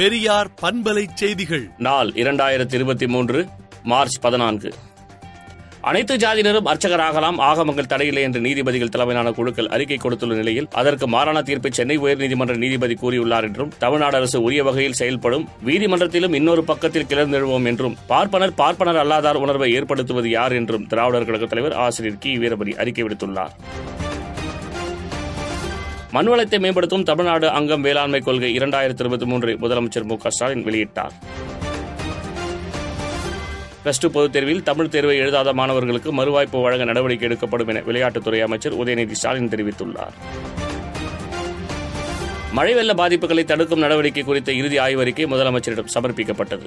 பெரியார் பண்பலை செய்திகள். நாள் இரண்டாயிரத்தி இருபத்தி மூன்று மார்ச் பதினான்கு. அனைத்து ஜாதியினரும் அர்ச்சகராகலாம் ஆகமங்கள் தடையில்லை என்று நீதிபதிகள் தலைமையிலான குழுக்கள் அறிக்கை கொடுத்துள்ள நிலையில் அதற்கு மாறான தீர்ப்பை சென்னை உயர்நீதிமன்ற நீதிபதி கூறியுள்ளார் என்றும் தமிழ்நாடு அரசு உரிய வகையில் செயல்படும் நீதிமன்றத்திலும் இன்னொரு பக்கத்தில் கிளர்ந்தெழுவோம் என்றும் பார்ப்பனர் பார்ப்பனர் அல்லாதார் உணர்வை ஏற்படுத்துவது யார் என்றும் திராவிடர் கழக தலைவர் ஆசிரியர் கி. வீரபடி அறிக்கை விடுத்துள்ளார். மண்வளத்தை மேம்படுத்தும் தமிழ்நாடு அங்கம் வேளாண்மை கொள்கை இரண்டாயிரத்தி இருபத்தி மூன்று முதலமைச்சர் மு க ஸ்டாலின் வெளியிட்டார். பிளஸ் டூ பொதுத் தேர்வில் தமிழ் தேர்வை எழுதாத மாணவர்களுக்கு மறுவாய்ப்பு வழங்க நடவடிக்கை எடுக்கப்படும் என விளையாட்டுத்துறை அமைச்சர் உதயநிதி ஸ்டாலின் தெரிவித்துள்ளார். மழை வெள்ள பாதிப்புகளை தடுக்கும் நடவடிக்கை குறித்த இறுதி ஆய்வறிக்கை முதலமைச்சரிடம் சமர்ப்பிக்கப்பட்டது.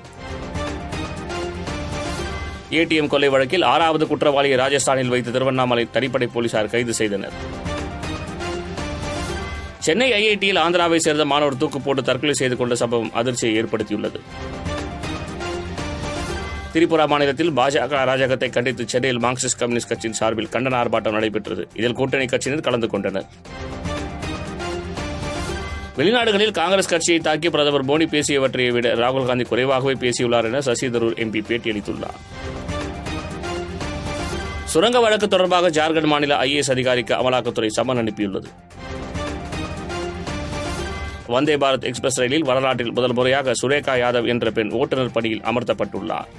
ஏடிஎம் கொள்ளை வழக்கில் ஆறாவது குற்றவாளியை ராஜஸ்தானில் வைத்து திருவண்ணாமலை தனிப்படை போலீசார் கைது செய்தனர். சென்னை ஐஐடியில் ஆந்திராவை சேர்ந்த மாணவர் தூக்கு போட்டு தற்கொலை செய்து கொண்ட சம்பவம் அதிர்ச்சியை ஏற்படுத்தியுள்ளது. திரிபுரா மாநிலத்தில் பாஜக அராஜகத்தை கண்டித்து சென்னையில் மார்க்சிஸ்ட் கம்யூனிஸ்ட் கட்சியின் சார்பில் கண்டன ஆர்ப்பாட்டம் நடைபெற்றது. இதில் கூட்டணி கட்சியினர் கலந்து கொண்டனர். வெளிநாடுகளில் காங்கிரஸ் கட்சியை தாக்கி பிரதமர் மோடி பேசியவற்றை விட ராகுல் காந்தி குறைவாகவே பேசியுள்ளார் என சசி தரூர் எம்பி பேட்டியளித்துள்ளார். சுரங்க வழக்கு தொடர்பாக ஜார்க்கண்ட் மாநில ஐஏஎஸ் அதிகாரிக்கு அமலாக்கத்துறை சம்மன் அனுப்பியுள்ளது. வந்தே பாரத் எக்ஸ்பிரஸ் ரயிலில் வரலாற்றில் முதல் முறையாக சுரேகா யாதவ் என்ற பெண் ஓட்டுநர் பணியில் அமர்த்தப்பட்டுள்ளார்.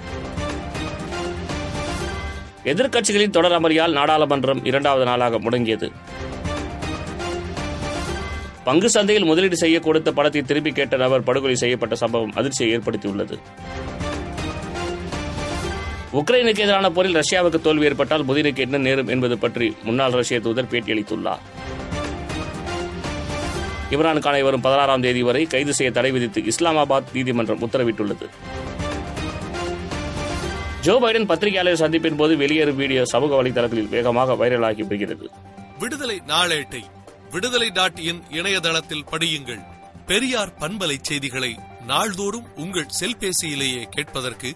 எதிர்க்கட்சிகளின் தொடர் அமளியால் நாடாளுமன்றம் இரண்டாவது நாளாக முடங்கியது. பங்கு சந்தையில் முதலீடு செய்ய கொடுத்த பணத்தை திருப்பி கேட்ட நபர் படுகொலை செய்யப்பட்ட சம்பவம் அதிர்ச்சியை ஏற்படுத்தியுள்ளது. உக்ரைனுக்கு எதிரான போரில் ரஷ்யாவுக்கு தோல்வி ஏற்பட்டால் புதினுக்கு என்ன நேரும் என்பது பற்றி முன்னாள் ரஷ்ய தூதர் பேட்டியளித்துள்ளார். இம்ரான் கானை வரும் பதினாறாம் தேதி வரை கைது செய்ய தடை விதித்து இஸ்லாமாபாத் நீதிமன்றம் உத்தரவிட்டுள்ளது. ஜோ பைடன் பத்திரிகையாளர் சந்திப்பின் போது வெளியேறும் வீடியோ சமூக வலைதளங்களில் வேகமாக வைரலாகி வருகிறது விடுதலை நாளேட்டை விடுதலை டாட் இன் இணையதளத்தில் படியுங்கள். பெரியார் பண்பலை செய்திகளை நாள்தோறும் உங்கள் செல்பேசியிலேயே கேட்பதற்கு